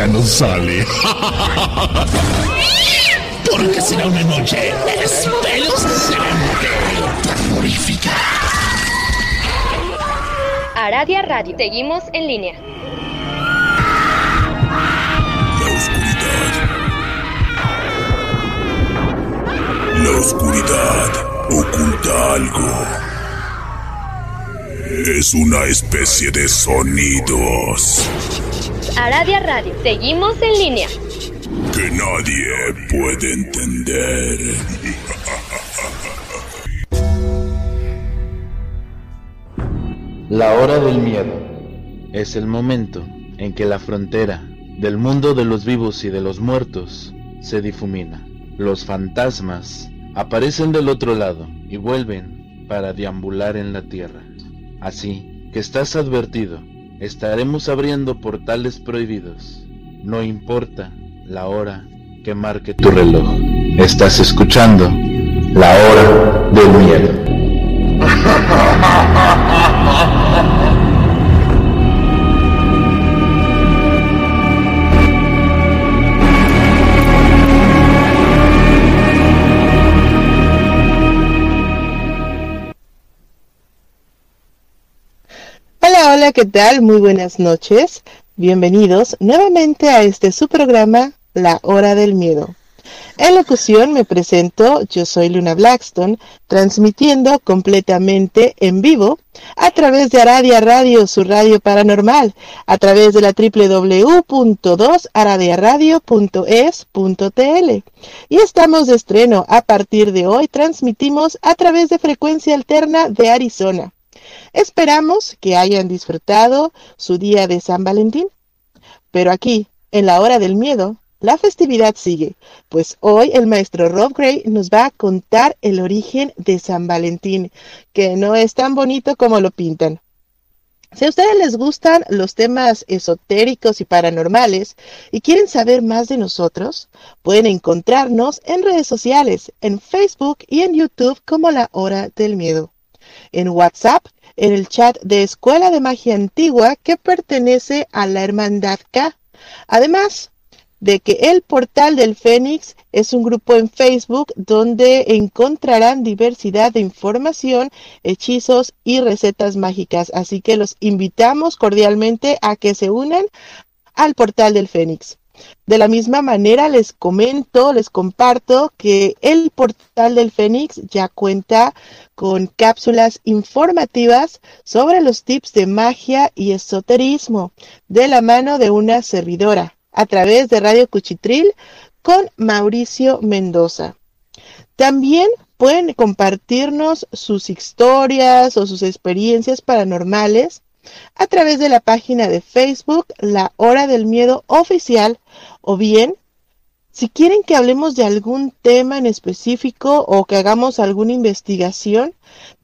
ya no sale. Porque será una noche espeluznante, terrorífica. Aradia Radio. Seguimos en línea. La oscuridad. La oscuridad oculta algo. Es una especie de sonidos Aradia Radio. Seguimos en línea. que nadie puede entender. La hora del miedo es el momento en que la frontera del mundo de los vivos y de los muertos se difumina. Los fantasmas aparecen del otro lado y vuelven para deambular en la tierra. Así que estás advertido, estaremos abriendo portales prohibidos. No importa la hora que marque tu reloj. Estás escuchando la hora del miedo. ¿qué tal? Muy buenas noches. Bienvenidos nuevamente a este su programa, La Hora del Miedo. En locución me presento, yo soy Luna Blackstone, transmitiendo completamente en vivo a través de Aradia Radio, su radio paranormal, a través de la www.2aradiaradio.es.tl. Y estamos de estreno, a partir de hoy transmitimos a través de frecuencia alterna de Arizona. Esperamos que hayan disfrutado su día de San Valentín. Pero aquí, en la hora del miedo, la festividad sigue, pues hoy el maestro Rob Gray nos va a contar el origen de San Valentín, que no es tan bonito como lo pintan. Si a ustedes les gustan los temas esotéricos y paranormales y quieren saber más de nosotros, pueden encontrarnos en redes sociales, en Facebook y en YouTube como La Hora del Miedo. En WhatsApp, en el chat de Escuela de Magia Antigua que pertenece a la Hermandad K. Además, de que el portal del Fénix es un grupo en Facebook donde encontrarán diversidad de información, hechizos y recetas mágicas. Así que los invitamos cordialmente a que se unan al portal del Fénix. De la misma manera les comento, les comparto que el portal del Fénix ya cuenta con cápsulas informativas sobre los tips de magia y esoterismo de la mano de una servidora a través de Radio Cuchitril con Mauricio Mendoza. También pueden compartirnos sus historias o sus experiencias paranormales a través de la página de Facebook La Hora del Miedo Oficial o bien si quieren que hablemos de algún tema en específico o que hagamos alguna investigación,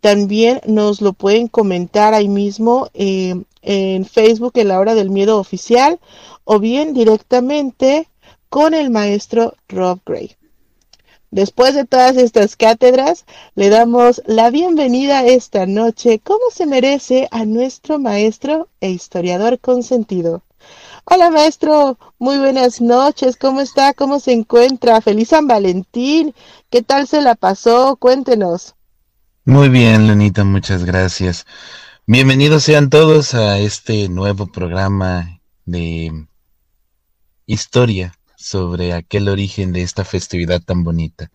también nos lo pueden comentar ahí mismo eh, en Facebook en la hora del miedo oficial o bien directamente con el maestro Rob Gray. Después de todas estas cátedras, le damos la bienvenida esta noche, como se merece, a nuestro maestro e historiador consentido. Hola maestro, muy buenas noches, ¿cómo está? ¿Cómo se encuentra? Feliz San Valentín, ¿qué tal se la pasó? Cuéntenos. Muy bien, Lenita, muchas gracias. Bienvenidos sean todos a este nuevo programa de historia sobre aquel origen de esta festividad tan bonita.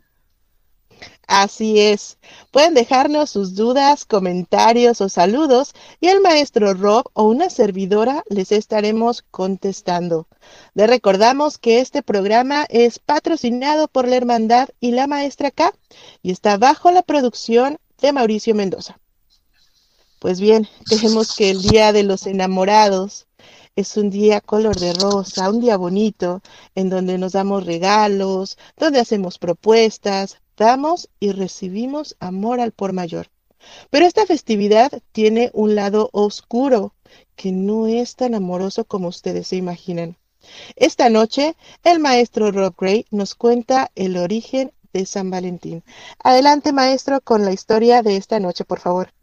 Así es. Pueden dejarnos sus dudas, comentarios o saludos y el maestro Rob o una servidora les estaremos contestando. Les recordamos que este programa es patrocinado por la Hermandad y la Maestra K y está bajo la producción de Mauricio Mendoza. Pues bien, creemos que el Día de los Enamorados es un día color de rosa, un día bonito, en donde nos damos regalos, donde hacemos propuestas, damos y recibimos amor al por mayor. Pero esta festividad tiene un lado oscuro que no es tan amoroso como ustedes se imaginan. Esta noche, el maestro Rob Gray nos cuenta el origen de San Valentín. Adelante, maestro, con la historia de esta noche, por favor.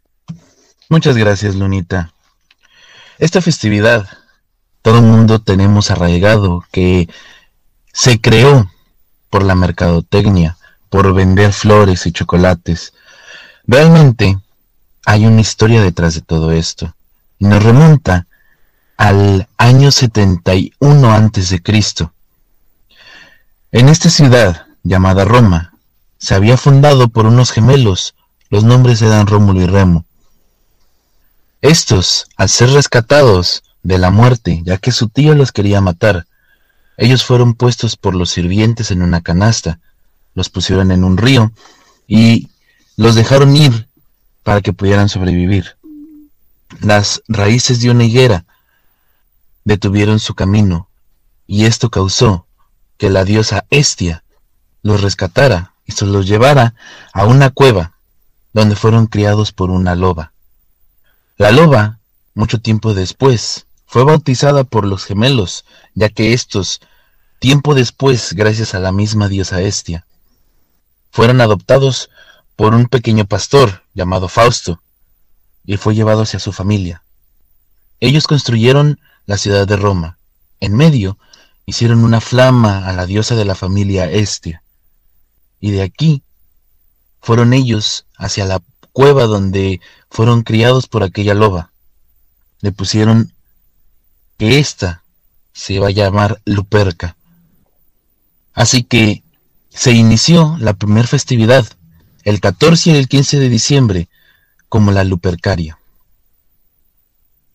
Muchas gracias, Lunita. Esta festividad todo el mundo tenemos arraigado que se creó por la mercadotecnia, por vender flores y chocolates. Realmente hay una historia detrás de todo esto. Y nos remonta al año 71 antes de Cristo. En esta ciudad llamada Roma se había fundado por unos gemelos, los nombres eran Rómulo y Remo. Estos, al ser rescatados de la muerte, ya que su tío los quería matar, ellos fueron puestos por los sirvientes en una canasta, los pusieron en un río y los dejaron ir para que pudieran sobrevivir. Las raíces de una higuera detuvieron su camino y esto causó que la diosa Estia los rescatara y se los llevara a una cueva donde fueron criados por una loba. La loba, mucho tiempo después, fue bautizada por los gemelos, ya que estos, tiempo después, gracias a la misma diosa Estia, fueron adoptados por un pequeño pastor llamado Fausto, y fue llevado hacia su familia. Ellos construyeron la ciudad de Roma. En medio hicieron una flama a la diosa de la familia Estia. Y de aquí fueron ellos hacia la cueva donde fueron criados por aquella loba. Le pusieron que ésta se iba a llamar Luperca. Así que se inició la primera festividad, el 14 y el 15 de diciembre, como la Lupercaria.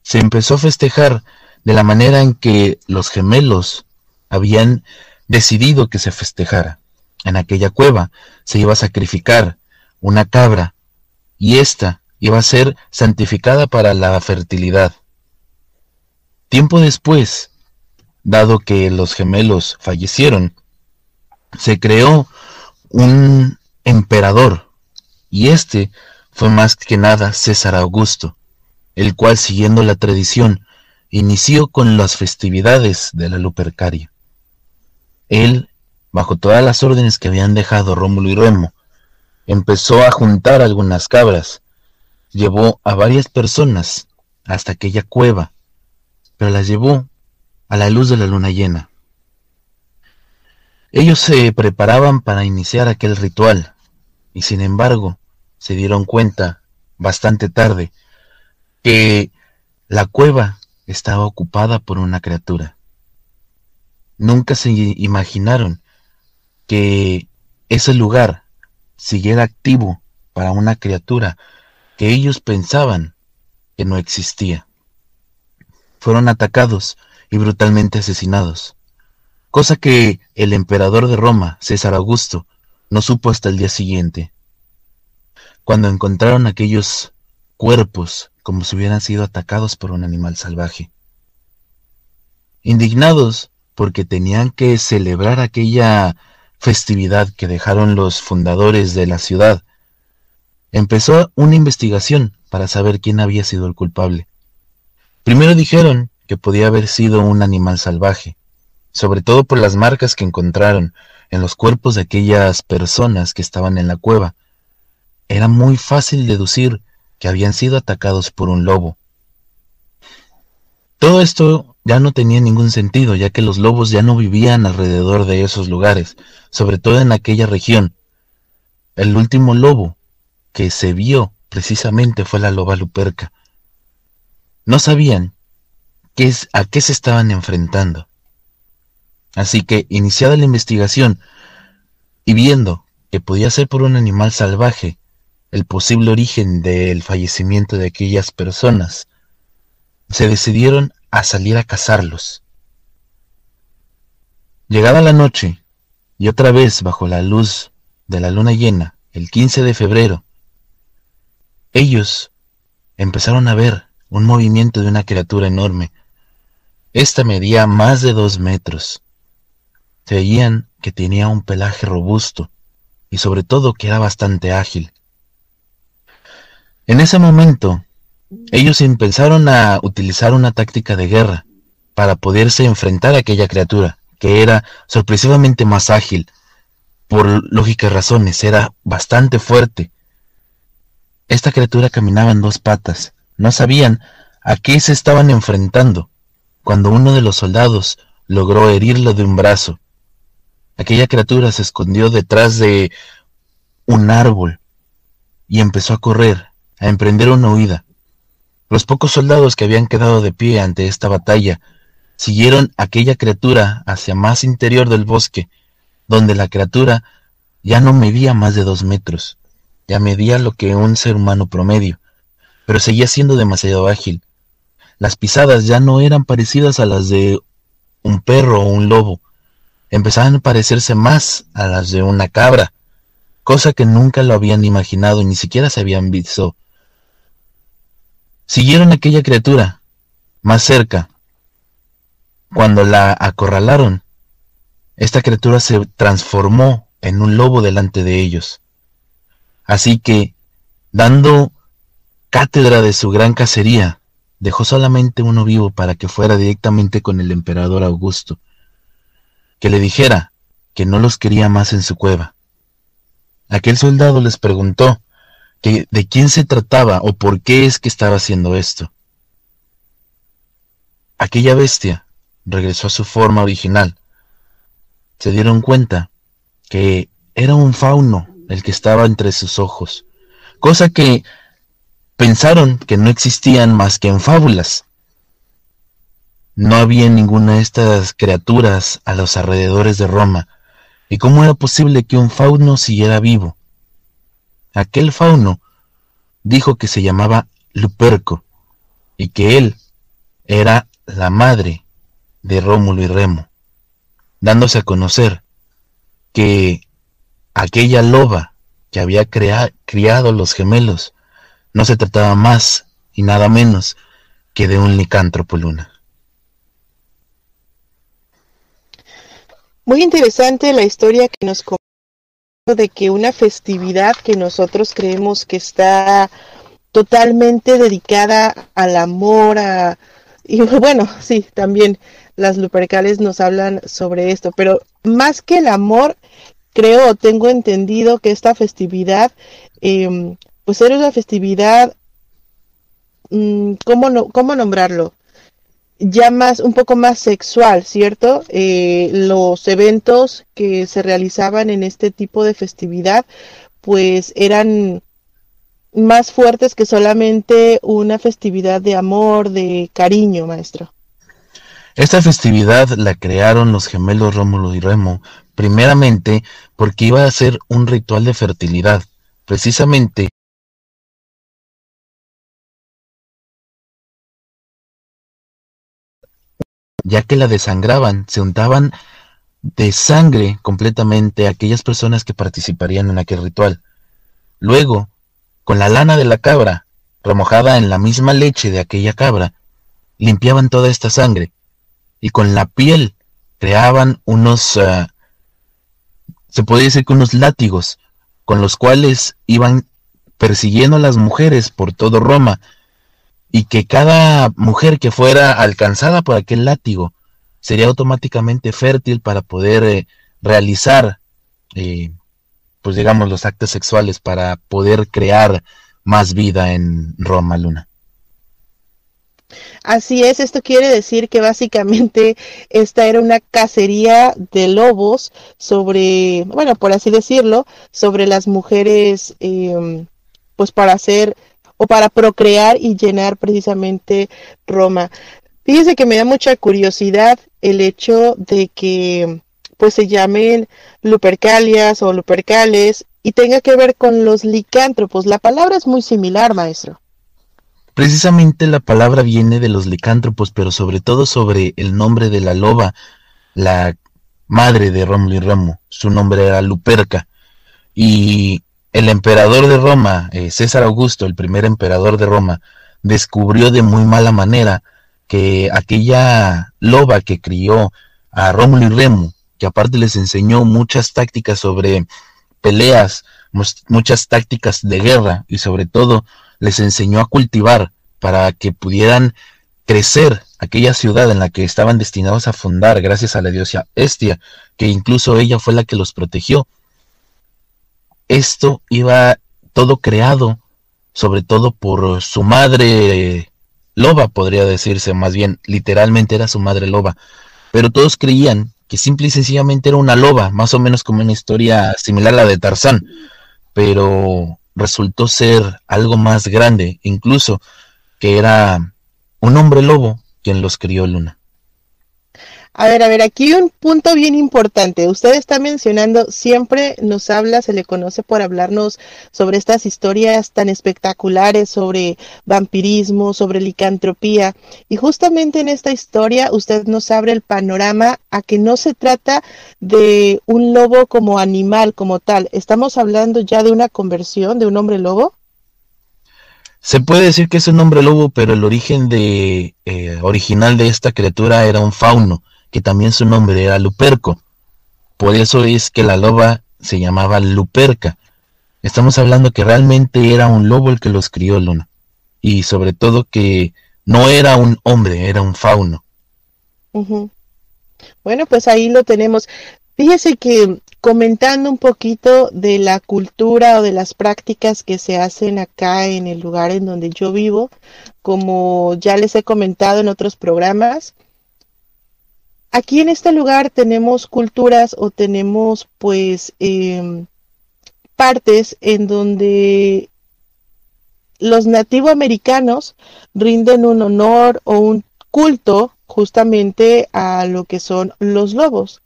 Se empezó a festejar de la manera en que los gemelos habían decidido que se festejara. En aquella cueva se iba a sacrificar una cabra y ésta iba a ser santificada para la fertilidad. Tiempo después, dado que los gemelos fallecieron, se creó un emperador y este fue más que nada César Augusto, el cual siguiendo la tradición inició con las festividades de la Lupercaria. Él, bajo todas las órdenes que habían dejado Rómulo y Remo, empezó a juntar algunas cabras, llevó a varias personas hasta aquella cueva, pero las llevó a la luz de la luna llena. Ellos se preparaban para iniciar aquel ritual, y sin embargo se dieron cuenta, bastante tarde, que la cueva estaba ocupada por una criatura. Nunca se imaginaron que ese lugar siguiera activo para una criatura que ellos pensaban que no existía. Fueron atacados y brutalmente asesinados, cosa que el emperador de Roma, César Augusto, no supo hasta el día siguiente, cuando encontraron aquellos cuerpos como si hubieran sido atacados por un animal salvaje. Indignados porque tenían que celebrar aquella festividad que dejaron los fundadores de la ciudad, empezó una investigación para saber quién había sido el culpable. Primero dijeron que podía haber sido un animal salvaje, sobre todo por las marcas que encontraron en los cuerpos de aquellas personas que estaban en la cueva. Era muy fácil deducir que habían sido atacados por un lobo. Todo esto ya no tenía ningún sentido, ya que los lobos ya no vivían alrededor de esos lugares, sobre todo en aquella región. El último lobo que se vio precisamente fue la loba luperca. No sabían qué es, a qué se estaban enfrentando. Así que, iniciada la investigación y viendo que podía ser por un animal salvaje, el posible origen del fallecimiento de aquellas personas, se decidieron a salir a cazarlos. Llegada la noche, y otra vez bajo la luz de la luna llena, el 15 de febrero, ellos empezaron a ver un movimiento de una criatura enorme. Esta medía más de dos metros. Se veían que tenía un pelaje robusto y sobre todo que era bastante ágil. En ese momento, ellos empezaron a utilizar una táctica de guerra para poderse enfrentar a aquella criatura, que era sorpresivamente más ágil. Por lógicas razones, era bastante fuerte. Esta criatura caminaba en dos patas. No sabían a qué se estaban enfrentando. cuando uno de los soldados logró herirlo de un brazo. Aquella criatura se escondió detrás de un árbol y empezó a correr, a emprender una huida. Los pocos soldados que habían quedado de pie ante esta batalla siguieron aquella criatura hacia más interior del bosque, donde la criatura ya no medía más de dos metros, ya medía lo que un ser humano promedio, pero seguía siendo demasiado ágil. Las pisadas ya no eran parecidas a las de un perro o un lobo, empezaban a parecerse más a las de una cabra, cosa que nunca lo habían imaginado ni siquiera se habían visto. Siguieron aquella criatura, más cerca. Cuando la acorralaron, esta criatura se transformó en un lobo delante de ellos. Así que, dando cátedra de su gran cacería, dejó solamente uno vivo para que fuera directamente con el emperador Augusto, que le dijera que no los quería más en su cueva. Aquel soldado les preguntó que de quién se trataba o por qué es que estaba haciendo esto. Aquella bestia regresó a su forma original. Se dieron cuenta que era un fauno el que estaba entre sus ojos, cosa que pensaron que no existían más que en fábulas. No había ninguna de estas criaturas a los alrededores de Roma, y cómo era posible que un fauno siguiera vivo. Aquel fauno dijo que se llamaba Luperco, y que él era la madre de Rómulo y Remo, dándose a conocer que aquella loba que había criado los gemelos no se trataba más y nada menos que de un licántropo luna. Muy interesante la historia que nos contó de que una festividad que nosotros creemos que está totalmente dedicada al amor, a, y bueno, sí, también las lupercales nos hablan sobre esto, pero más que el amor, creo, tengo entendido que esta festividad eh, pues era una festividad, mm, ¿cómo, no, ¿cómo nombrarlo? Ya más, un poco más sexual, ¿cierto? Eh, los eventos que se realizaban en este tipo de festividad, pues eran más fuertes que solamente una festividad de amor, de cariño, maestro. Esta festividad la crearon los gemelos Rómulo y Remo, primeramente porque iba a ser un ritual de fertilidad. Precisamente ya que la desangraban, se untaban de sangre completamente a aquellas personas que participarían en aquel ritual. Luego, con la lana de la cabra, remojada en la misma leche de aquella cabra, limpiaban toda esta sangre y con la piel creaban unos, ah, se podría decir que unos látigos, con los cuales iban persiguiendo a las mujeres por todo Roma, y que cada mujer que fuera alcanzada por aquel látigo sería automáticamente fértil para poder eh, realizar, eh, pues digamos, los actos sexuales para poder crear más vida en Roma Luna. Así es, esto quiere decir que básicamente esta era una cacería de lobos sobre, bueno, por así decirlo, sobre las mujeres, eh, pues para hacer o para procrear y llenar precisamente Roma. Fíjese que me da mucha curiosidad el hecho de que pues se llamen Lupercalias o Lupercales y tenga que ver con los licántropos. La palabra es muy similar, maestro. Precisamente la palabra viene de los licántropos, pero sobre todo sobre el nombre de la loba, la madre de Rómulo y Remo. Su nombre era Luperca. Y el emperador de Roma, eh, César Augusto, el primer emperador de Roma, descubrió de muy mala manera que aquella loba que crió a Rómulo y Remo, que aparte les enseñó muchas tácticas sobre peleas, muchas tácticas de guerra y sobre todo les enseñó a cultivar para que pudieran crecer aquella ciudad en la que estaban destinados a fundar gracias a la diosa Estia, que incluso ella fue la que los protegió esto iba todo creado, sobre todo por su madre loba, podría decirse, más bien literalmente era su madre loba, pero todos creían que simple y sencillamente era una loba, más o menos como una historia similar a la de Tarzán, pero resultó ser algo más grande, incluso que era un hombre lobo quien los crió Luna. A ver, a ver, aquí un punto bien importante. Usted está mencionando, siempre nos habla, se le conoce por hablarnos sobre estas historias tan espectaculares, sobre vampirismo, sobre licantropía. Y justamente en esta historia usted nos abre el panorama a que no se trata de un lobo como animal, como tal. Estamos hablando ya de una conversión de un hombre lobo. Se puede decir que es un hombre lobo, pero el origen de, eh, original de esta criatura era un fauno que también su nombre era Luperco. Por eso es que la loba se llamaba Luperca. Estamos hablando que realmente era un lobo el que los crió Luna. Y sobre todo que no era un hombre, era un fauno. Bueno, pues ahí lo tenemos. Fíjese que comentando un poquito de la cultura o de las prácticas que se hacen acá en el lugar en donde yo vivo, como ya les he comentado en otros programas, Aquí en este lugar tenemos culturas o tenemos pues em, partes en donde los nativoamericanos rinden un honor o un culto justamente a lo que son los lobos.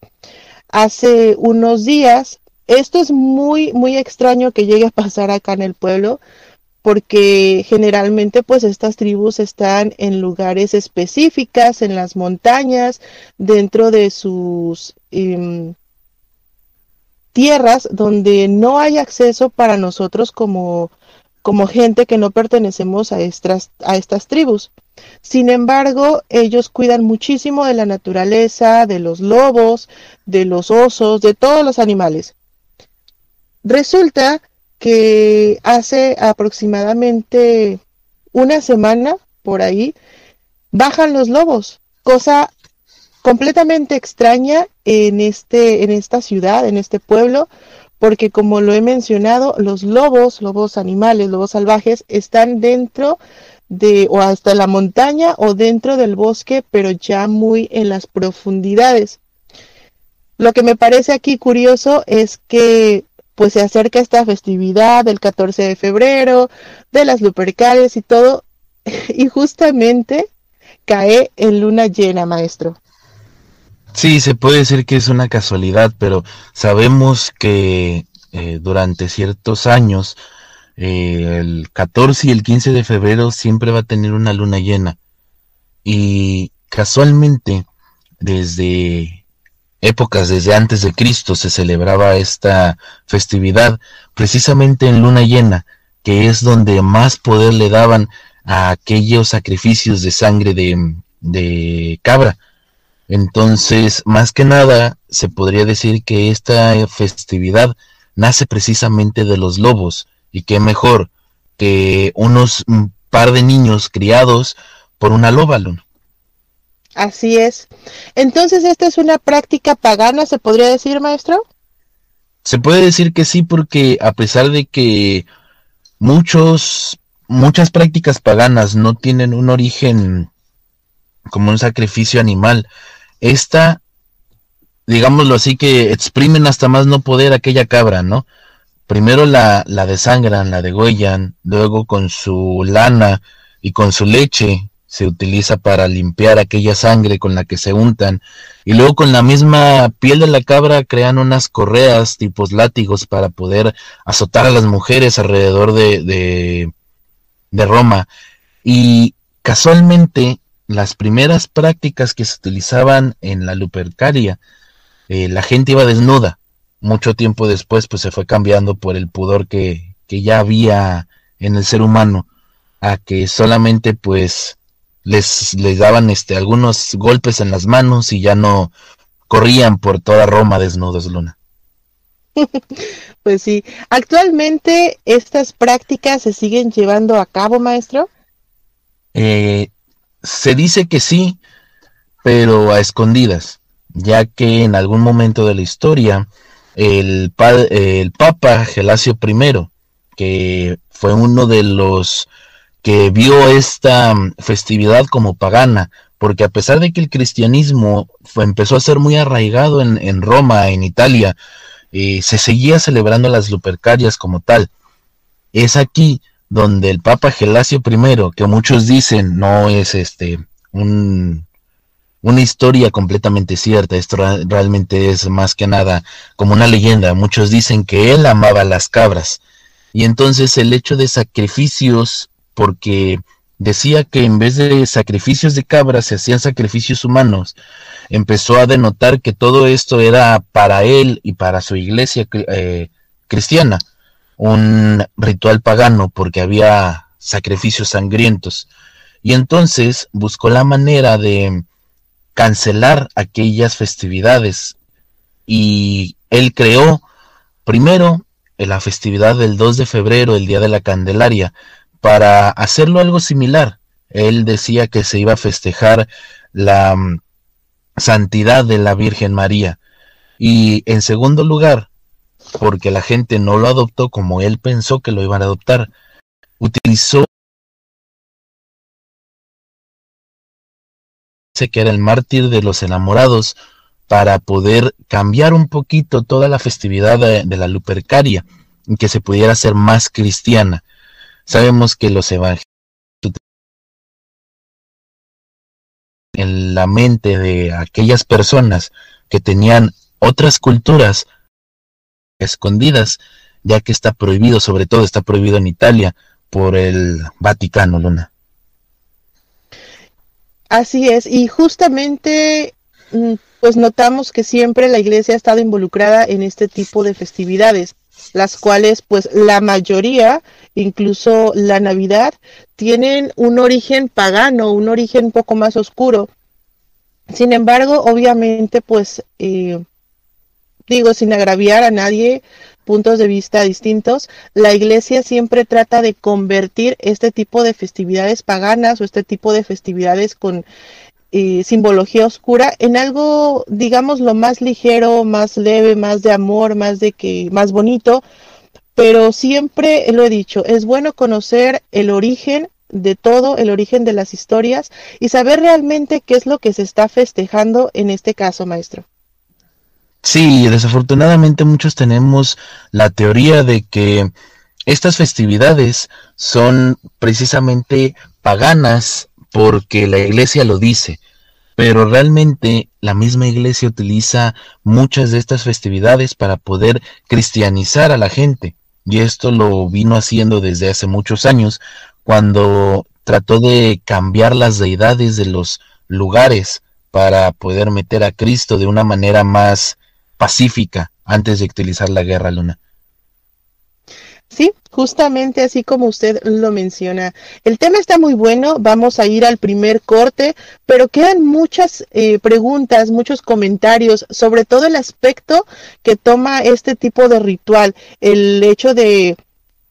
Hace unos días, esto es muy, muy extraño que llegue a pasar acá en el pueblo, porque generalmente pues estas tribus están en lugares específicas, en las montañas, dentro de sus em, tierras donde no hay acceso para nosotros como, como gente que no pertenecemos a estas, a estas tribus. Sin embargo, ellos cuidan muchísimo de la naturaleza, de los lobos, de los osos, de todos los animales. Resulta que hace aproximadamente una semana por ahí bajan los lobos, cosa completamente extraña en este en esta ciudad, en este pueblo, porque como lo he mencionado, los lobos, lobos animales, lobos salvajes están dentro de o hasta la montaña o dentro del bosque, pero ya muy en las profundidades. Lo que me parece aquí curioso es que pues se acerca esta festividad del 14 de febrero, de las Lupercales y todo, y justamente cae en luna llena, maestro. Sí, se puede decir que es una casualidad, pero sabemos que eh, durante ciertos años, eh, el 14 y el 15 de febrero siempre va a tener una luna llena. Y casualmente, desde épocas desde antes de Cristo se celebraba esta festividad precisamente en luna llena, que es donde más poder le daban a aquellos sacrificios de sangre de, de cabra. Entonces, más que nada, se podría decir que esta festividad nace precisamente de los lobos, y qué mejor que unos par de niños criados por una loba, Luna. Así es. Entonces, ¿esta es una práctica pagana, se podría decir, maestro? Se puede decir que sí, porque a pesar de que muchos, muchas prácticas paganas no tienen un origen como un sacrificio animal, esta, digámoslo así, que exprimen hasta más no poder aquella cabra, ¿no? Primero la, la desangran, la degüellan, luego con su lana y con su leche se utiliza para limpiar aquella sangre con la que se untan. Y luego con la misma piel de la cabra crean unas correas tipos látigos para poder azotar a las mujeres alrededor de, de, Roma. Y casualmente las primeras prácticas que se utilizaban en la Lupercaria eh, la gente iba desnuda. Mucho tiempo después pues se fue cambiando por el pudor que, que ya había en el ser humano a que solamente pues les, les daban este, algunos golpes en las manos y ya no corrían por toda Roma desnudos, Luna. pues sí, actualmente estas prácticas se siguen llevando a cabo, maestro. Eh, se dice que sí, pero a escondidas, ya que en algún momento de la historia el, el Papa Gelasio I, que fue uno de los que vio esta mm, festividad como pagana, porque a pesar de que el cristianismo empezó a ser muy arraigado en, Roma, en Italia, eh, se seguía celebrando las Lupercarias como tal. Es aquí donde el Papa Gelasio I, que muchos dicen no es este un, una historia completamente cierta, esto realmente es más que nada como una leyenda, muchos dicen que él amaba las cabras, y entonces el hecho de sacrificios, porque decía que en vez de sacrificios de cabras se hacían sacrificios humanos, empezó a denotar que todo esto era para él y para su iglesia eh, cristiana un ritual pagano porque había sacrificios sangrientos. Y entonces buscó la manera de cancelar aquellas festividades y él creó primero la festividad del 2 de febrero, el Día de la Candelaria, para hacerlo algo similar. Él decía que se iba a festejar la mm, santidad de la Virgen María. Y en segundo lugar, porque la gente no lo adoptó como él pensó que lo iban a adoptar. Utilizó que era el mártir de los enamorados para poder cambiar un poquito toda la festividad de, la Lupercaria y que se pudiera hacer más cristiana. Sabemos que los evangelios en la mente de aquellas personas que tenían otras culturas escondidas, ya que está prohibido, sobre todo está prohibido en Italia por el Vaticano, Luna. Así es, y justamente mm, pues notamos que siempre la iglesia ha estado involucrada en este tipo de festividades, las cuales pues la mayoría, incluso la Navidad, tienen un origen pagano, un origen un poco más oscuro. Sin embargo, obviamente pues eh, digo, sin agraviar a nadie, puntos de vista distintos, la iglesia siempre trata de convertir este tipo de festividades paganas o este tipo de festividades con eh, simbología oscura en algo, digamos, lo más ligero, más leve, más de amor, más de que, más bonito. Pero siempre lo he dicho, es bueno conocer el origen de todo, el origen de las historias y saber realmente qué es lo que se está festejando en este caso, maestro. Sí, desafortunadamente muchos tenemos la teoría de que estas festividades son precisamente paganas porque la iglesia lo dice, pero realmente la misma iglesia utiliza muchas de estas festividades para poder cristianizar a la gente. Y esto lo vino haciendo desde hace muchos años, cuando trató de cambiar las deidades de los lugares para poder meter a Cristo de una manera más pacífica antes de utilizar la guerra, Luna. Sí, justamente así como usted lo menciona. El tema está muy bueno, vamos a ir al primer corte, pero quedan muchas eh, preguntas, muchos comentarios, sobre todo el aspecto que toma este tipo de ritual, el hecho de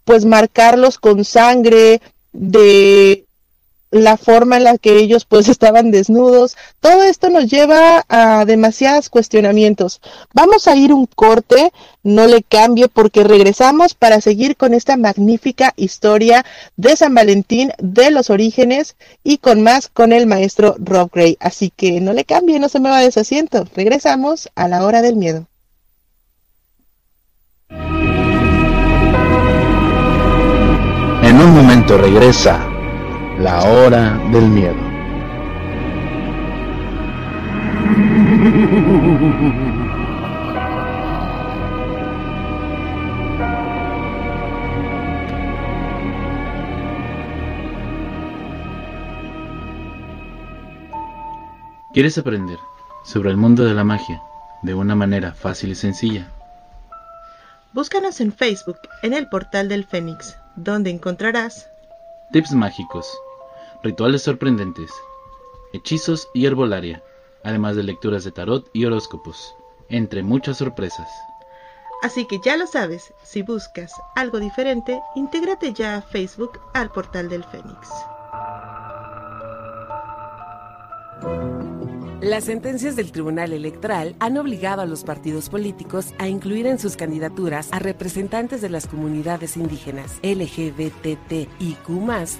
pues marcarlos con sangre, de la forma en la que ellos pues estaban desnudos, todo esto nos lleva a demasiados cuestionamientos. Vamos a ir un corte, no le cambie porque regresamos para seguir con esta magnífica historia de San Valentín, de los orígenes y con más con el maestro Rob Gray. Así que no le cambie, no se me va de asiento. Regresamos a la hora del miedo. En un momento regresa la hora del miedo. ¿Quieres aprender sobre el mundo de la magia de una manera fácil y sencilla? Búscanos en Facebook en el portal del Fénix, donde encontrarás tips mágicos rituales sorprendentes, hechizos y herbolaria, además de lecturas de tarot y horóscopos, entre muchas sorpresas. Así que ya lo sabes, si buscas algo diferente, intégrate ya a Facebook al portal del Fénix. Las sentencias del Tribunal Electoral han obligado a los partidos políticos a incluir en sus candidaturas a representantes de las comunidades indígenas, LGBTIQ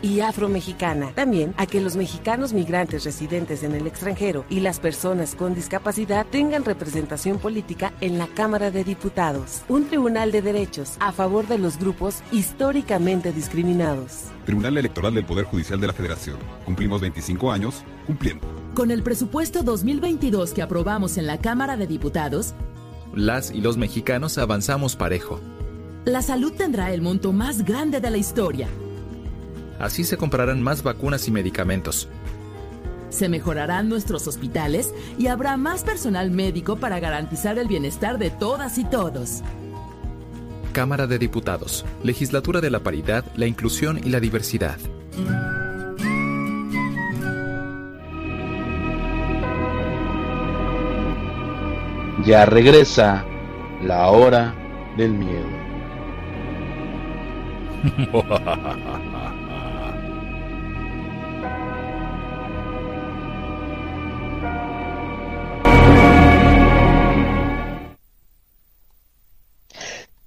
y afromexicana. También a que los mexicanos migrantes residentes en el extranjero y las personas con discapacidad tengan representación política en la Cámara de Diputados. Un tribunal de derechos a favor de los grupos históricamente discriminados. Tribunal Electoral del Poder Judicial de la Federación. Cumplimos 25 años cumpliendo. Con el presupuesto 2022 que aprobamos en la Cámara de Diputados, las y los mexicanos avanzamos parejo. La salud tendrá el monto más grande de la historia. Así se comprarán más vacunas y medicamentos. Se mejorarán nuestros hospitales y habrá más personal médico para garantizar el bienestar de todas y todos. Cámara de Diputados, Legislatura de la Paridad, la Inclusión y la Diversidad. Ya regresa la hora del miedo.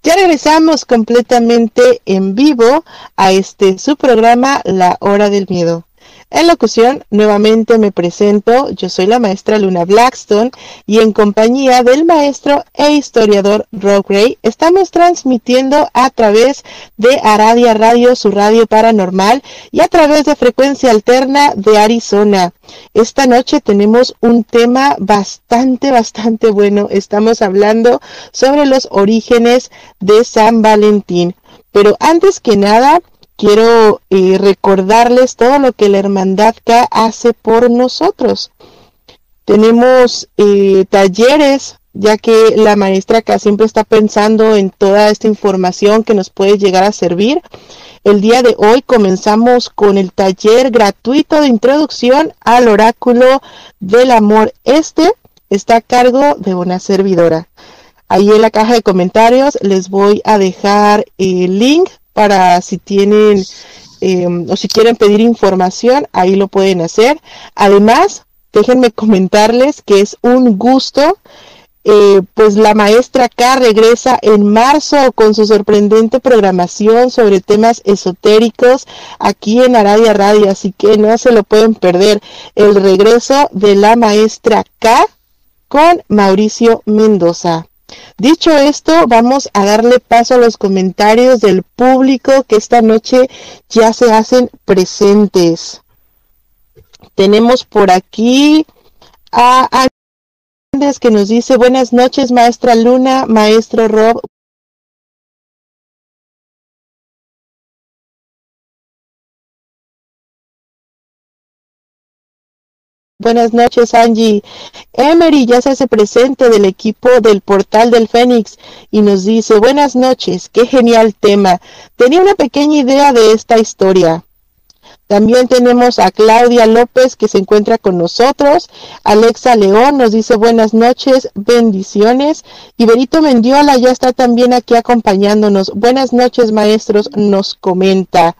Ya regresamos completamente en vivo a este su programa La Hora del Miedo. En locución, nuevamente me presento, yo soy la maestra Luna Blackstone y en compañía del maestro e historiador Rob Gray estamos transmitiendo a través de Aradia Radio, su radio paranormal, y a través de frecuencia alterna de Arizona. Esta noche tenemos un tema bastante, bastante bueno. Estamos hablando sobre los orígenes de San Valentín. Pero antes que nada, quiero eh, recordarles todo lo que la Hermandad K hace por nosotros. Tenemos eh, talleres, ya que la maestra K siempre está pensando en toda esta información que nos puede llegar a servir. El día de hoy comenzamos con el taller gratuito de introducción al oráculo del amor. Este está a cargo de una servidora. Ahí en la caja de comentarios les voy a dejar el link para si tienen em, o si quieren pedir información, ahí lo pueden hacer. Además, déjenme comentarles que es un gusto. Eh, pues la maestra K regresa en marzo con su sorprendente programación sobre temas esotéricos aquí en Aradia Radio, así que no se lo pueden perder. El regreso de la maestra K con Mauricio Mendoza. Dicho esto, vamos a darle paso a los comentarios del público que esta noche ya se hacen presentes. Tenemos por aquí a Andrés que nos dice buenas noches, maestra Luna, maestro Rob. Buenas noches, Angie. Emery ya se hace presente del equipo del portal del Fénix y nos dice, buenas noches, qué genial tema. Tenía una pequeña idea de esta historia. También tenemos a Claudia López que se encuentra con nosotros. Alexa León nos dice buenas noches, bendiciones. Y Berito Mendiola ya está también aquí acompañándonos. Buenas noches, maestros, nos comenta.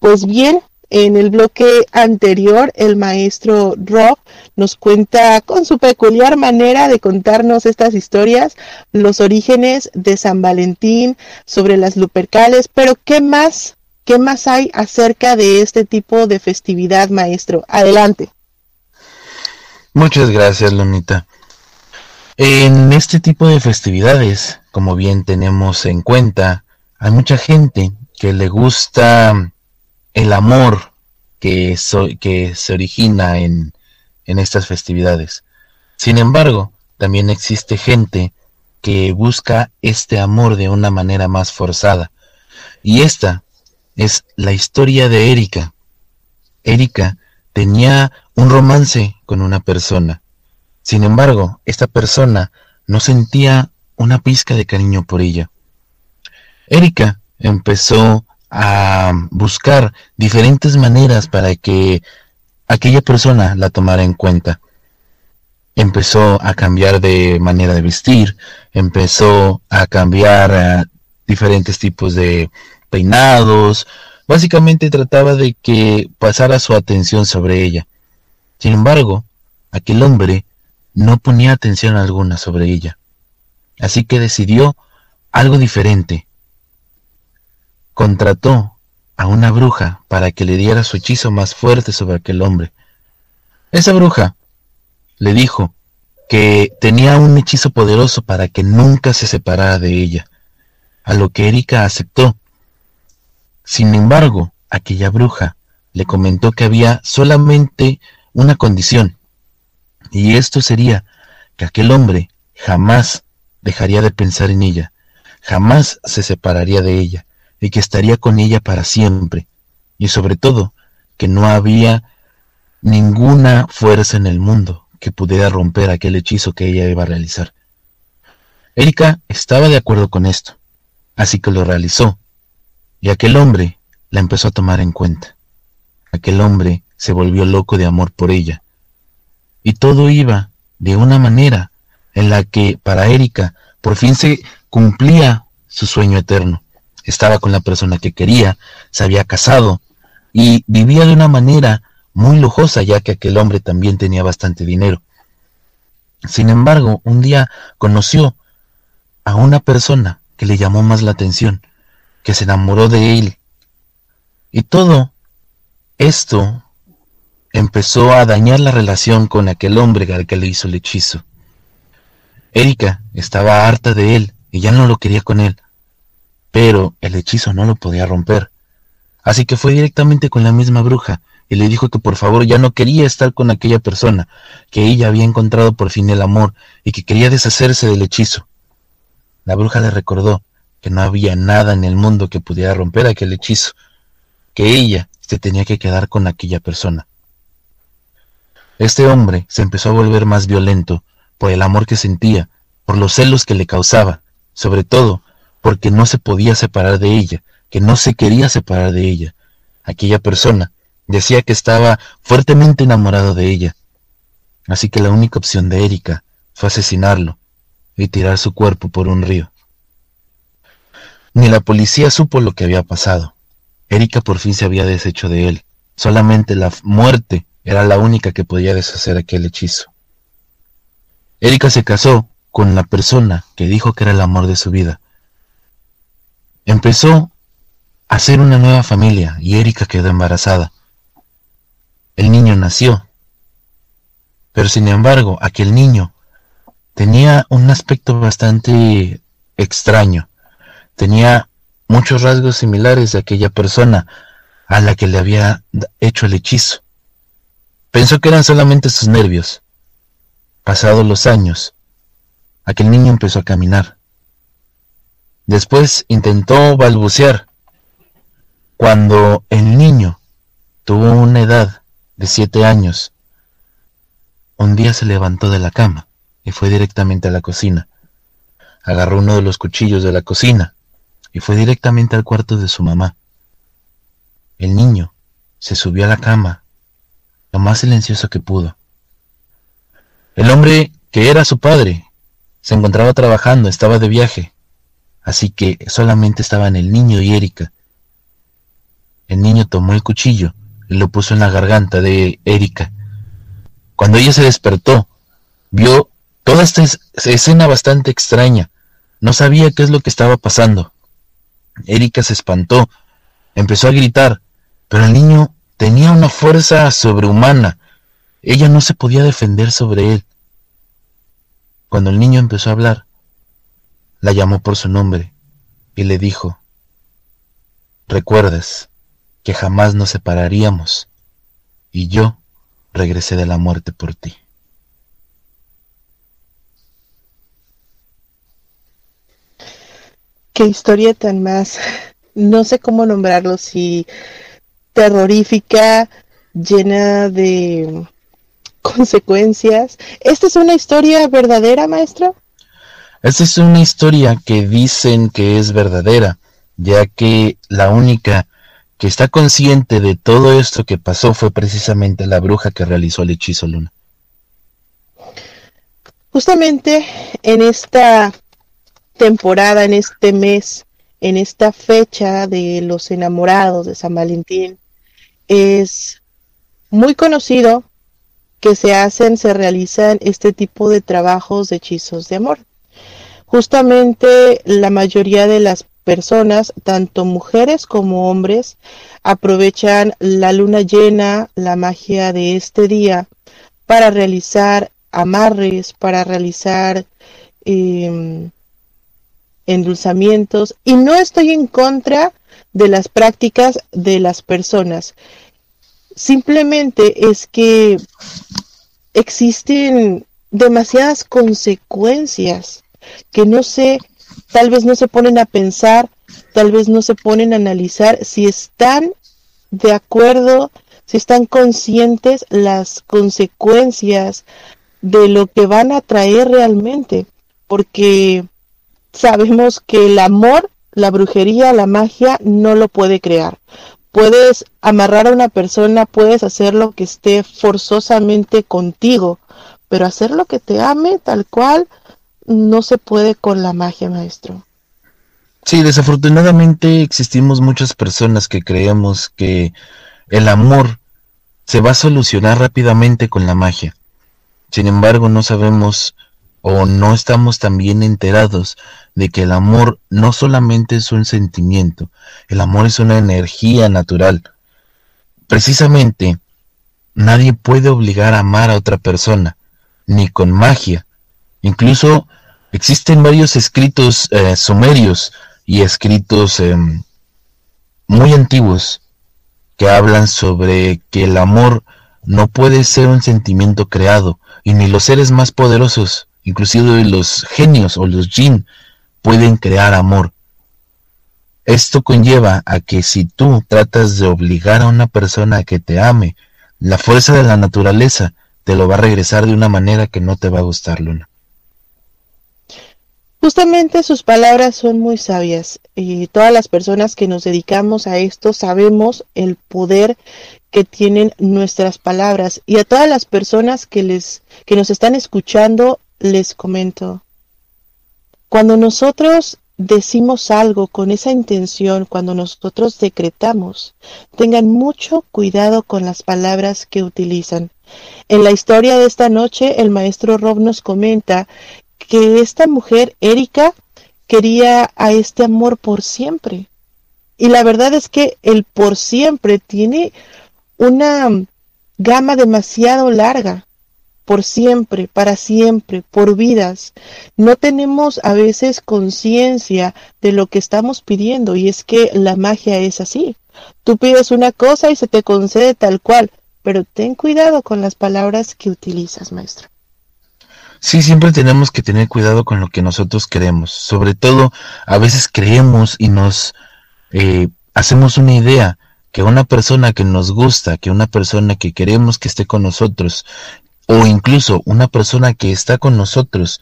Pues bien, en el bloque anterior, el maestro Rob nos cuenta con su peculiar manera de contarnos estas historias, los orígenes de San Valentín, sobre las Lupercales, pero ¿qué más? ¿Qué más hay acerca de este tipo de festividad, maestro? Adelante. Muchas gracias, Lunita. En este tipo de festividades, como bien tenemos en cuenta, hay mucha gente que le gusta el amor que, que se origina en, en estas festividades. Sin embargo, también existe gente que busca este amor de una manera más forzada. Y esta es la historia de Erika. Erika tenía un romance con una persona. Sin embargo, esta persona no sentía una pizca de cariño por ella. Erika empezó a buscar diferentes maneras para que aquella persona la tomara en cuenta. Empezó a cambiar de manera de vestir, empezó a cambiar eh, diferentes tipos de peinados, básicamente trataba de que pasara su atención sobre ella. Sin embargo, aquel hombre no ponía atención alguna sobre ella. Así que decidió algo diferente. Contrató a una bruja para que le diera su hechizo más fuerte sobre aquel hombre. Esa bruja le dijo que tenía un hechizo poderoso para que nunca se separara de ella, a lo que Erika aceptó. Sin embargo, aquella bruja le comentó que había solamente una condición, y esto sería que aquel hombre jamás dejaría de pensar en ella, jamás se separaría de ella, y que estaría con ella para siempre, y sobre todo que no había ninguna fuerza en el mundo que pudiera romper aquel hechizo que ella iba a realizar. Erika estaba de acuerdo con esto, así que lo realizó, y aquel hombre la empezó a tomar en cuenta. Aquel hombre se volvió loco de amor por ella, y todo iba de una manera en la que para Erika por fin se cumplía su sueño eterno. Estaba con la persona que quería, se había casado y vivía de una manera muy lujosa ya que aquel hombre también tenía bastante dinero. Sin embargo, un día conoció a una persona que le llamó más la atención, que se enamoró de él. Y todo esto empezó a dañar la relación con aquel hombre al que le hizo el hechizo. Erika estaba harta de él y ya no lo quería con él, pero el hechizo no lo podía romper. Así que fue directamente con la misma bruja y le dijo que por favor ya no quería estar con aquella persona, que ella había encontrado por fin el amor y que quería deshacerse del hechizo. La bruja le recordó que no había nada en el mundo que pudiera romper aquel hechizo, que ella se tenía que quedar con aquella persona. Este hombre se empezó a volver más violento por el amor que sentía, por los celos que le causaba, sobre todo porque no se podía separar de ella, que no se quería separar de ella. Aquella persona decía que estaba fuertemente enamorado de ella. Así que la única opción de Erika fue asesinarlo y tirar su cuerpo por un río. Ni la policía supo lo que había pasado. Erika por fin se había deshecho de él. Solamente la muerte era la única que podía deshacer aquel hechizo. Erika se casó con la persona que dijo que era el amor de su vida. Empezó a hacer una nueva familia y Erika quedó embarazada. El niño nació. Pero sin embargo, aquel niño tenía un aspecto bastante extraño. Tenía muchos rasgos similares de aquella persona a la que le había hecho el hechizo. Pensó que eran solamente sus nervios. Pasados los años, aquel niño empezó a caminar. Después intentó balbucear. Cuando el niño tuvo una edad de siete años, un día se levantó de la cama y fue directamente a la cocina. Agarró uno de los cuchillos de la cocina y fue directamente al cuarto de su mamá. El niño se subió a la cama lo más silencioso que pudo. El hombre que era su padre se encontraba trabajando, estaba de viaje, así que solamente estaban el niño y Erika. El niño tomó el cuchillo y lo puso en la garganta de Erika. Cuando ella se despertó, vio toda esta escena bastante extraña. No sabía qué es lo que estaba pasando. Erika se espantó, empezó a gritar, pero el niño Tenía una fuerza sobrehumana. Ella no se podía defender sobre él. Cuando el niño empezó a hablar, la llamó por su nombre y le dijo, ¿recuerdas que jamás nos separaríamos y yo regresé de la muerte por ti? Qué historia tan más, no sé cómo nombrarlo, si terrorífica, llena de consecuencias. ¿Esta es una historia verdadera, maestro? Esta es una historia que dicen que es verdadera, ya que la única que está consciente de todo esto que pasó fue precisamente la bruja que realizó el hechizo Luna. Justamente en esta temporada, en este mes, en esta fecha de los enamorados de San Valentín, es muy conocido que se hacen, se realizan este tipo de trabajos de hechizos de amor. Justamente la mayoría de las personas, tanto mujeres como hombres, aprovechan la luna llena, la magia de este día, para realizar amarres, para realizar em, endulzamientos. Y no estoy en contra de las prácticas de las personas. Simplemente es que existen demasiadas consecuencias que no sé, tal vez no se ponen a pensar, tal vez no se ponen a analizar si están de acuerdo, si están conscientes las consecuencias de lo que van a traer realmente, porque sabemos que el amor, la brujería, la magia no lo puede crear. Puedes amarrar a una persona, puedes hacer lo que esté forzosamente contigo, pero hacer lo que te ame tal cual no se puede con la magia, maestro. Sí, desafortunadamente existimos muchas personas que creemos que el amor se va a solucionar rápidamente con la magia. Sin embargo, no sabemos o no estamos tan bien enterados de que el amor no solamente es un sentimiento, el amor es una energía natural. Precisamente, nadie puede obligar a amar a otra persona, ni con magia. Incluso existen varios escritos eh, sumerios y escritos em, muy antiguos que hablan sobre que el amor no puede ser un sentimiento creado y ni los seres más poderosos, inclusive los genios o los jinn, pueden crear amor. Esto conlleva a que si tú tratas de obligar a una persona a que te ame, la fuerza de la naturaleza te lo va a regresar de una manera que no te va a gustar, Luna. Justamente sus palabras son muy sabias y todas las personas que nos dedicamos a esto sabemos el poder que tienen nuestras palabras y a todas las personas que les que nos están escuchando les comento cuando nosotros decimos algo con esa intención, cuando nosotros decretamos, tengan mucho cuidado con las palabras que utilizan. En la historia de esta noche, el maestro Rob nos comenta que esta mujer, Erika, quería a este amor por siempre. Y la verdad es que el por siempre tiene una gama demasiado larga. Por siempre, para siempre, por vidas. No tenemos a veces conciencia de lo que estamos pidiendo y es que la magia es así. Tú pides una cosa y se te concede tal cual, pero ten cuidado con las palabras que utilizas, maestro. Sí, siempre tenemos que tener cuidado con lo que nosotros queremos. Sobre todo, a veces creemos y nos eh, hacemos una idea que una persona que nos gusta, que una persona que queremos que esté con nosotros, o incluso una persona que está con nosotros,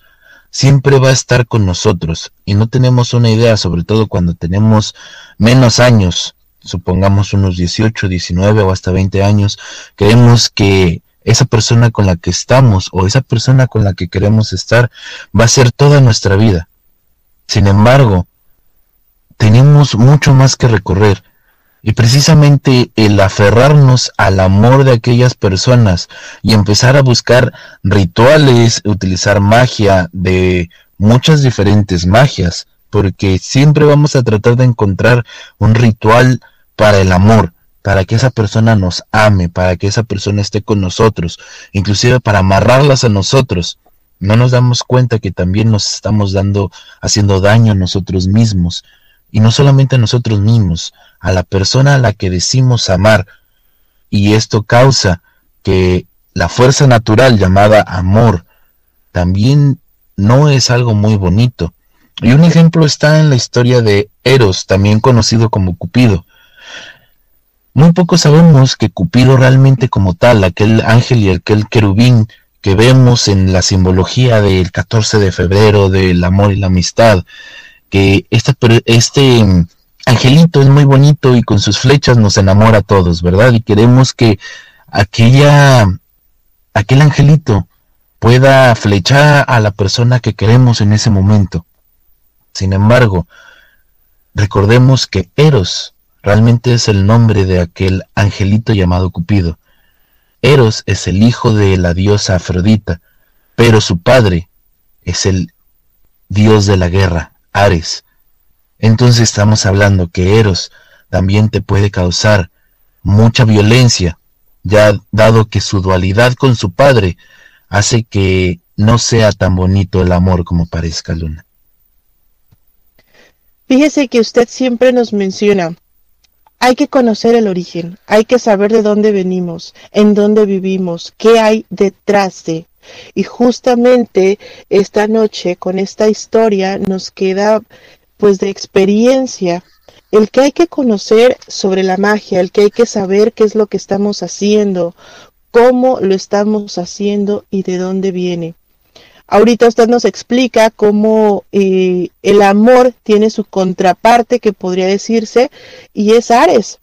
siempre va a estar con nosotros. Y no tenemos una idea, sobre todo cuando tenemos menos años, supongamos unos 18, 19 o hasta 20 años, creemos que esa persona con la que estamos o esa persona con la que queremos estar va a ser toda nuestra vida. Sin embargo, tenemos mucho más que recorrer y precisamente el aferrarnos al amor de aquellas personas y empezar a buscar rituales, utilizar magia de muchas diferentes magias, porque siempre vamos a tratar de encontrar un ritual para el amor, para que esa persona nos ame, para que esa persona esté con nosotros, inclusive para amarrarlas a nosotros. No nos damos cuenta que también nos estamos dando, haciendo daño a nosotros mismos, y no solamente a nosotros mismos, a la persona a la que decimos amar. Y esto causa que la fuerza natural llamada amor también no es algo muy bonito. Y un ejemplo está en la historia de Eros, también conocido como Cupido. Muy poco sabemos que Cupido realmente como tal, aquel ángel y aquel querubín que vemos en la simbología del 14 de febrero del amor y la amistad, que este, este angelito es muy bonito y con sus flechas nos enamora a todos, ¿verdad? Y queremos que aquella, aquel angelito pueda flechar a la persona que queremos en ese momento. Sin embargo, recordemos que Eros realmente es el nombre de aquel angelito llamado Cupido. Eros es el hijo de la diosa Afrodita, pero su padre es el dios de la guerra, Ares. Entonces estamos hablando que Eros también te puede causar mucha violencia, ya dado que su dualidad con su padre hace que no sea tan bonito el amor como parezca Luna. Fíjese que usted siempre nos menciona, hay que conocer el origen, hay que saber de dónde venimos, en dónde vivimos, qué hay detrás de. Y justamente esta noche con esta historia nos queda pues de experiencia el que hay que conocer sobre la magia, el que hay que saber qué es lo que estamos haciendo, cómo lo estamos haciendo y de dónde viene. Ahorita usted nos explica cómo eh, el amor tiene su contraparte, que podría decirse, y es Ares.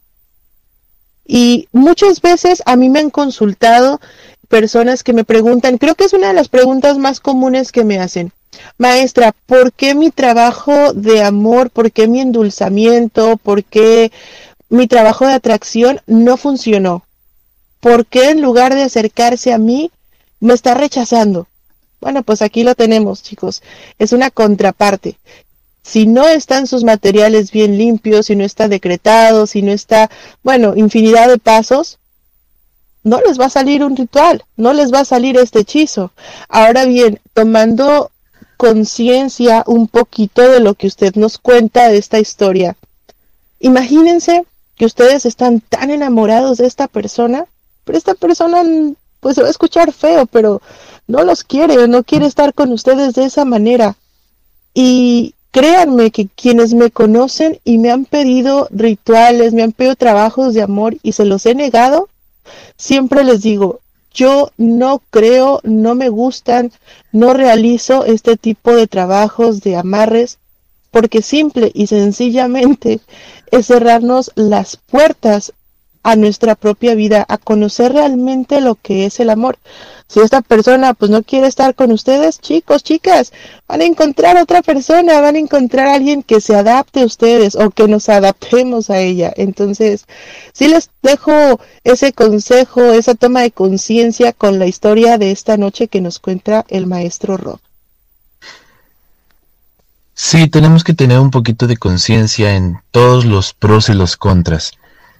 Y muchas veces a mí me han consultado personas que me preguntan, creo que es una de las preguntas más comunes que me hacen. Maestra, ¿por qué mi trabajo de amor, por qué mi endulzamiento, por qué mi trabajo de atracción no funcionó? ¿Por qué en lugar de acercarse a mí, me está rechazando? Bueno, pues aquí lo tenemos, chicos. Es una contraparte. Si no están sus materiales bien limpios, si no está decretado, si no está, bueno, infinidad de pasos, no les va a salir un ritual, no les va a salir este hechizo. Ahora bien, tomando conciencia un poquito de lo que usted nos cuenta de esta historia. Imagínense que ustedes están tan enamorados de esta persona, pero esta persona pues se va a escuchar feo, pero no los quiere, no quiere estar con ustedes de esa manera. Y créanme que quienes me conocen y me han pedido rituales, me han pedido trabajos de amor y se los he negado, siempre les digo, yo no creo, no me gustan, no realizo este tipo de trabajos de amarres porque simple y sencillamente es cerrarnos las puertas a nuestra propia vida, a conocer realmente lo que es el amor. Si esta persona pues no quiere estar con ustedes, chicos, chicas, van a encontrar otra persona, van a encontrar a alguien que se adapte a ustedes o que nos adaptemos a ella. Entonces, sí les dejo ese consejo, esa toma de conciencia con la historia de esta noche que nos cuenta el maestro Rob. Sí, tenemos que tener un poquito de conciencia en todos los pros y los contras.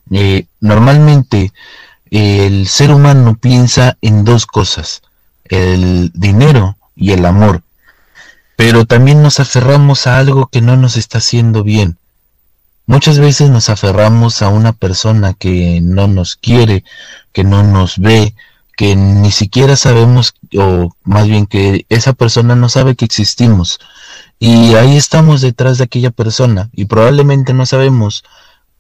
Eh, normalmente el ser humano piensa en dos cosas, el dinero y el amor, pero también nos aferramos a algo que no nos está haciendo bien. Muchas veces nos aferramos a una persona que no nos quiere, que no nos ve, que ni siquiera sabemos, o más bien que esa persona no sabe que existimos. Y ahí estamos detrás de aquella persona y probablemente no sabemos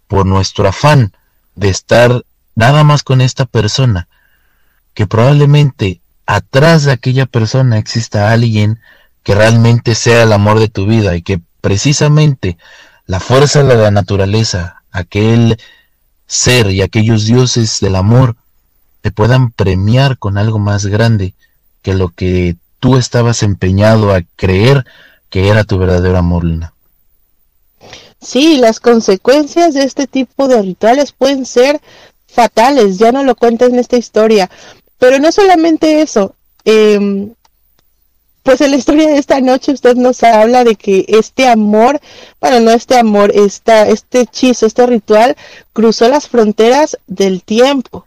por nuestro afán de estar nada más con esta persona, que probablemente atrás de aquella persona exista alguien que realmente sea el amor de tu vida y que precisamente la fuerza de la naturaleza, aquel ser y aquellos dioses del amor te puedan premiar con algo más grande que lo que tú estabas empeñado a creer que era tu verdadero amor, Luna. Sí, las consecuencias de este tipo de rituales pueden ser fatales, ya no lo cuentas en esta historia. Pero no solamente eso, em, pues en la historia de esta noche usted nos habla de que este amor, bueno, no este amor, esta, este hechizo, este ritual cruzó las fronteras del tiempo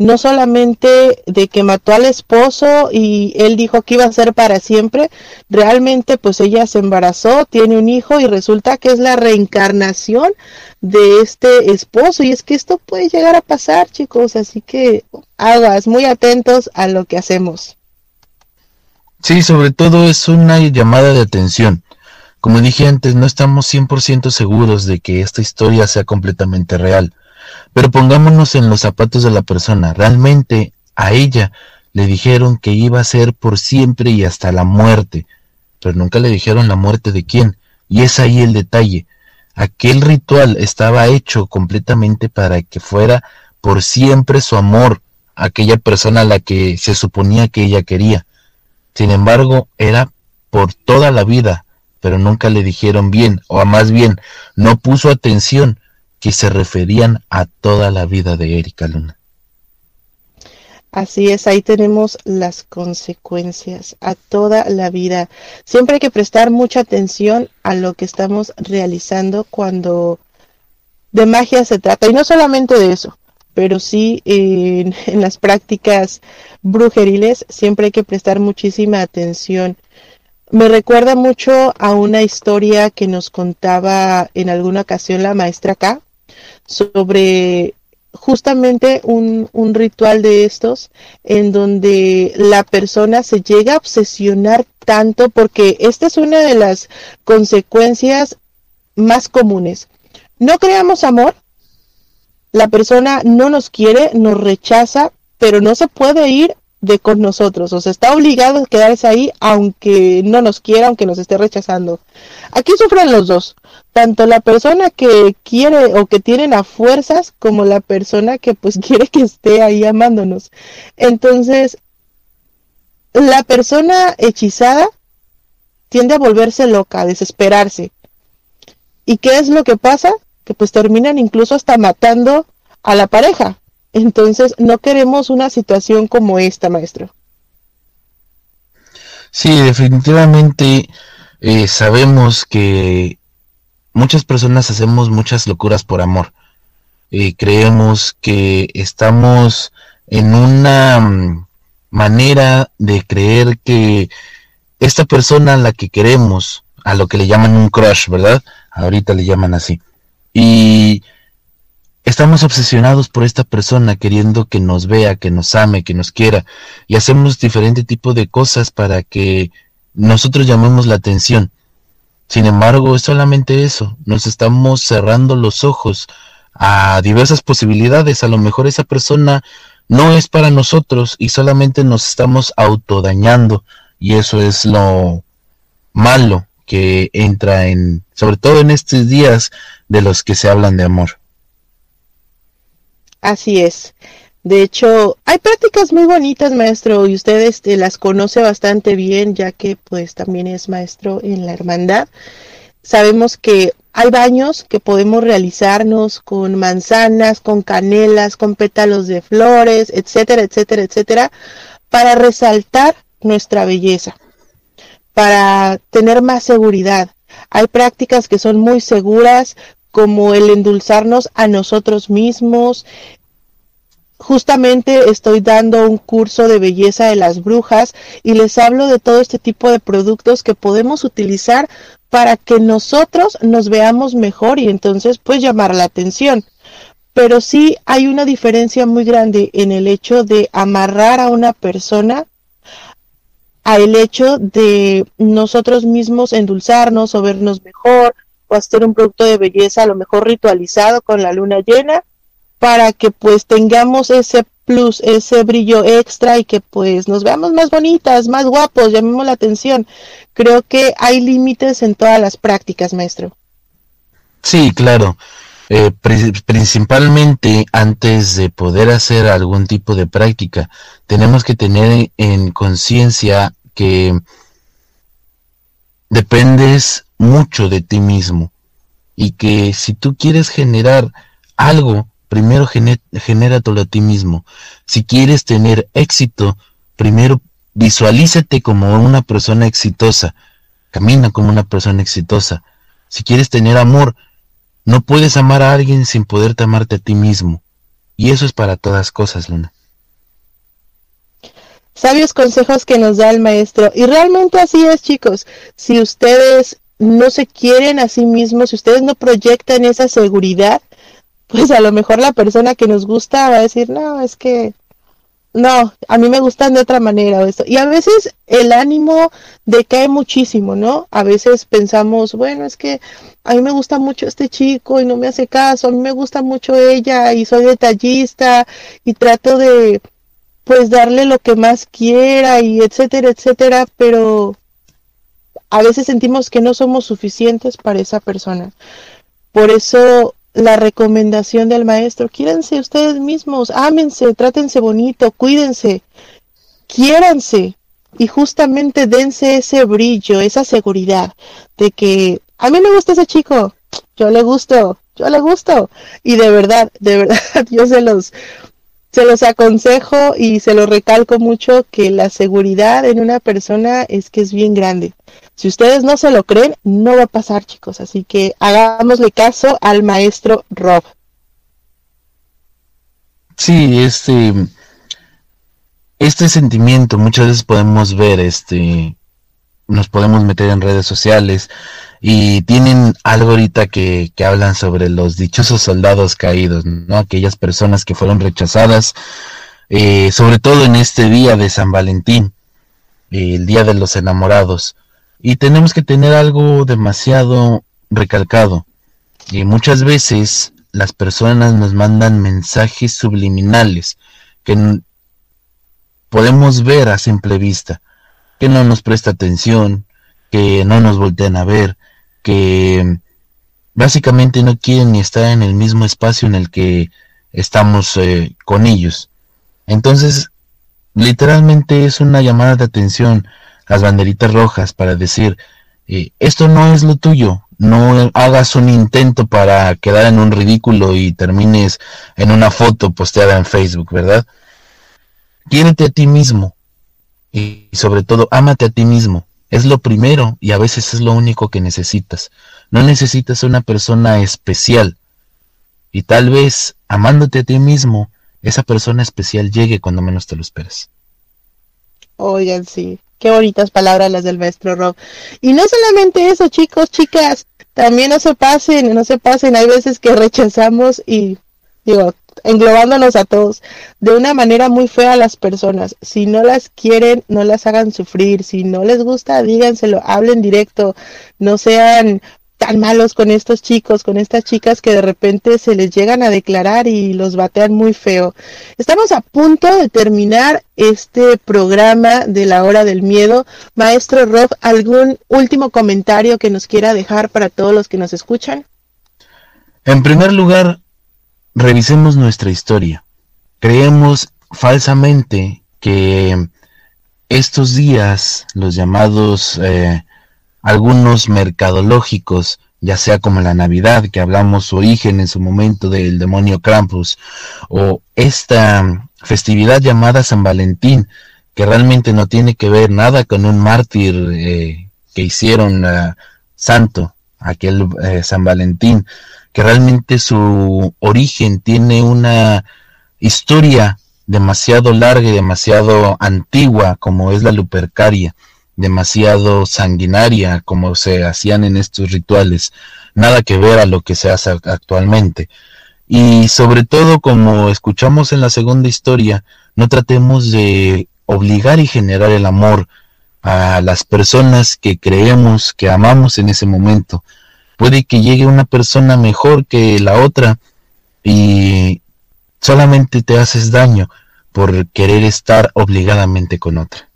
no solamente de que mató al esposo y él dijo que iba a ser para siempre, realmente pues ella se embarazó, tiene un hijo y resulta que es la reencarnación de este esposo y es que esto puede llegar a pasar chicos, así que aguas, muy atentos a lo que hacemos. Sí, sobre todo es una llamada de atención. Como dije antes, no estamos 100% seguros de que esta historia sea completamente real pero pongámonos en los zapatos de la persona. Realmente a ella le dijeron que iba a ser por siempre y hasta la muerte, pero nunca le dijeron la muerte de quién. Y es ahí el detalle. Aquel ritual estaba hecho completamente para que fuera por siempre su amor, aquella persona a la que se suponía que ella quería. Sin embargo, era por toda la vida, pero nunca le dijeron bien, o más bien, no puso atención que se referían a toda la vida de Erika Luna. Así es, ahí tenemos las consecuencias a toda la vida. Siempre hay que prestar mucha atención a lo que estamos realizando cuando de magia se trata. Y no solamente de eso, pero sí en, en las prácticas brujeriles siempre hay que prestar muchísima atención. Me recuerda mucho a una historia que nos contaba en alguna ocasión la maestra K sobre justamente un, un, ritual de estos en donde la persona se llega a obsesionar tanto porque esta es una de las consecuencias más comunes. No creamos amor, la persona no nos quiere, nos rechaza, pero no se puede ir de con nosotros, o sea, está obligado a quedarse ahí aunque no nos quiera, aunque nos esté rechazando. Aquí sufren los dos, tanto la persona que quiere o que tienen a fuerzas como la persona que pues quiere que esté ahí amándonos. Entonces, la persona hechizada tiende a volverse loca, a desesperarse. ¿Y qué es lo que pasa? Que pues terminan incluso hasta matando a la pareja entonces, no queremos una situación como esta, maestro. Sí, definitivamente eh, sabemos que muchas personas hacemos muchas locuras por amor. Eh, creemos que estamos en una mm, manera de creer que esta persona a la que queremos, a lo que le llaman un crush, ¿verdad? Ahorita le llaman así. Y Estamos obsesionados por esta persona queriendo que nos vea, que nos ame, que nos quiera y hacemos diferente tipo de cosas para que nosotros llamemos la atención. Sin embargo, es solamente eso, nos estamos cerrando los ojos a diversas posibilidades. A lo mejor esa persona no es para nosotros y solamente nos estamos autodañando y eso es lo malo que entra en, sobre todo en estos días de los que se hablan de amor. Así es. De hecho, hay prácticas muy bonitas, maestro, y usted este, las conoce bastante bien, ya que pues también es maestro en la hermandad. Sabemos que hay baños que podemos realizarnos con manzanas, con canelas, con pétalos de flores, etcétera, etcétera, etcétera, para resaltar nuestra belleza, para tener más seguridad. Hay prácticas que son muy seguras, como el endulzarnos a nosotros mismos. Justamente estoy dando un curso de belleza de las brujas y les hablo de todo este tipo de productos que podemos utilizar para que nosotros nos veamos mejor y entonces pues llamar la atención. Pero sí hay una diferencia muy grande en el hecho de amarrar a una persona a el hecho de nosotros mismos endulzarnos o vernos mejor hacer un producto de belleza a lo mejor ritualizado con la luna llena para que pues tengamos ese plus, ese brillo extra y que pues nos veamos más bonitas, más guapos, llamemos la atención. Creo que hay límites en todas las prácticas, maestro. Sí, claro. Eh, principalmente antes de poder hacer algún tipo de práctica, tenemos que tener en conciencia que dependes mucho de ti mismo y que si tú quieres generar algo, primero genéralo a ti mismo. Si quieres tener éxito, primero visualízate como una persona exitosa, camina como una persona exitosa. Si quieres tener amor, no puedes amar a alguien sin poderte amarte a ti mismo. Y eso es para todas cosas, Luna. Sabios consejos que nos da el maestro. Y realmente así es, chicos. Si ustedes no se quieren a sí mismos, si ustedes no proyectan esa seguridad, pues a lo mejor la persona que nos gusta va a decir, no, es que no, a mí me gustan de otra manera o esto. Y a veces el ánimo decae muchísimo, ¿no? A veces pensamos, bueno, es que a mí me gusta mucho este chico y no me hace caso, a mí me gusta mucho ella y soy detallista y trato de pues darle lo que más quiera y etcétera, etcétera, pero a veces sentimos que no somos suficientes para esa persona. Por eso la recomendación del maestro, quiéranse ustedes mismos, ámense, trátense bonito, cuídense, quiéranse y justamente dense ese brillo, esa seguridad de que a mí me gusta ese chico, yo le gusto, yo le gusto y de verdad, de verdad, yo se los se los aconsejo y se lo recalco mucho que la seguridad en una persona es que es bien grande. Si ustedes no se lo creen, no va a pasar, chicos. Así que hagámosle caso al maestro Rob. Sí, este, este sentimiento muchas veces podemos ver, este, nos podemos meter en redes sociales y tienen algo ahorita que, que hablan sobre los dichosos soldados caídos, ¿no? Aquellas personas que fueron rechazadas, eh, sobre todo en este día de San Valentín, el día de los enamorados. Y tenemos que tener algo demasiado recalcado. Y muchas veces las personas nos mandan mensajes subliminales que podemos ver a simple vista, que no nos presta atención, que no nos voltean a ver, que básicamente no quieren estar en el mismo espacio en el que estamos eh, con ellos. Entonces, literalmente es una llamada de atención, las banderitas rojas para decir, eh, esto no es lo tuyo, no hagas un intento para quedar en un ridículo y termines en una foto posteada en Facebook, ¿verdad? Quiérete a ti mismo y sobre todo, ámate a ti mismo. Es lo primero y a veces es lo único que necesitas. No necesitas una persona especial. Y tal vez, amándote a ti mismo, esa persona especial llegue cuando menos te lo esperes. Oigan, sí. Qué bonitas palabras las del maestro Rob. Y no solamente eso, chicos, chicas, también no se pasen, no se pasen. Hay veces que rechazamos y digo, englobándonos a todos, de una manera muy fea a las personas. Si no las quieren, no las hagan sufrir. Si no les gusta, díganselo, hablen directo, no sean tan malos con estos chicos, con estas chicas que de repente se les llegan a declarar y los batean muy feo. Estamos a punto de terminar este programa de la hora del miedo. Maestro Rob, ¿algún último comentario que nos quiera dejar para todos los que nos escuchan? En primer lugar, revisemos nuestra historia. Creemos falsamente que estos días, los llamados eh, algunos mercadológicos, ya sea como la Navidad, que hablamos su origen en su momento del demonio Krampus, o esta festividad llamada San Valentín, que realmente no tiene que ver nada con un mártir eh, que hicieron uh, santo, aquel eh, San Valentín, que realmente su origen tiene una historia demasiado larga y demasiado antigua como es la lupercaria, demasiado sanguinaria como se hacían en estos rituales, nada que ver a lo que se hace actualmente. Y sobre todo, como escuchamos en la segunda historia, no tratemos de obligar y generar el amor a las personas que creemos que amamos en ese momento, puede que llegue una persona mejor que la otra y solamente te haces daño por querer estar obligadamente con otra.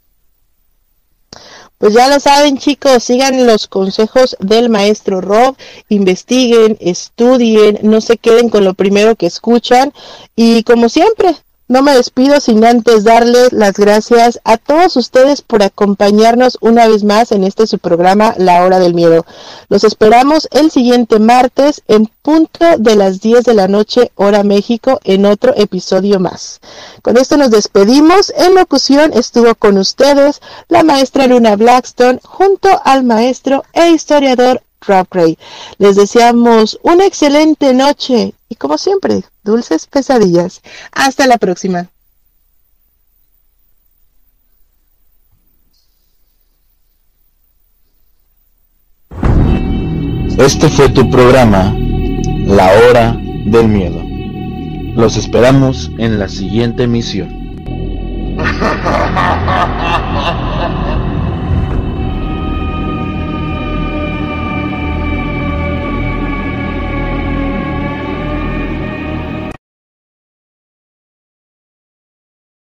Pues ya lo saben chicos, sigan los consejos del maestro Rob, investiguen, estudien, no se queden con lo primero que escuchan y como siempre, no me despido sin antes darles las gracias a todos ustedes por acompañarnos una vez más en este su programa La Hora del Miedo. Los esperamos el siguiente martes en punto de las 10 de la noche hora México en otro episodio más. Con esto nos despedimos. En locución estuvo con ustedes la maestra Luna Blackstone junto al maestro e historiador Rob Gray. Les deseamos una excelente noche y como siempre, dulces pesadillas. Hasta la próxima. Este fue tu programa, La Hora del Miedo. Los esperamos en la siguiente emisión.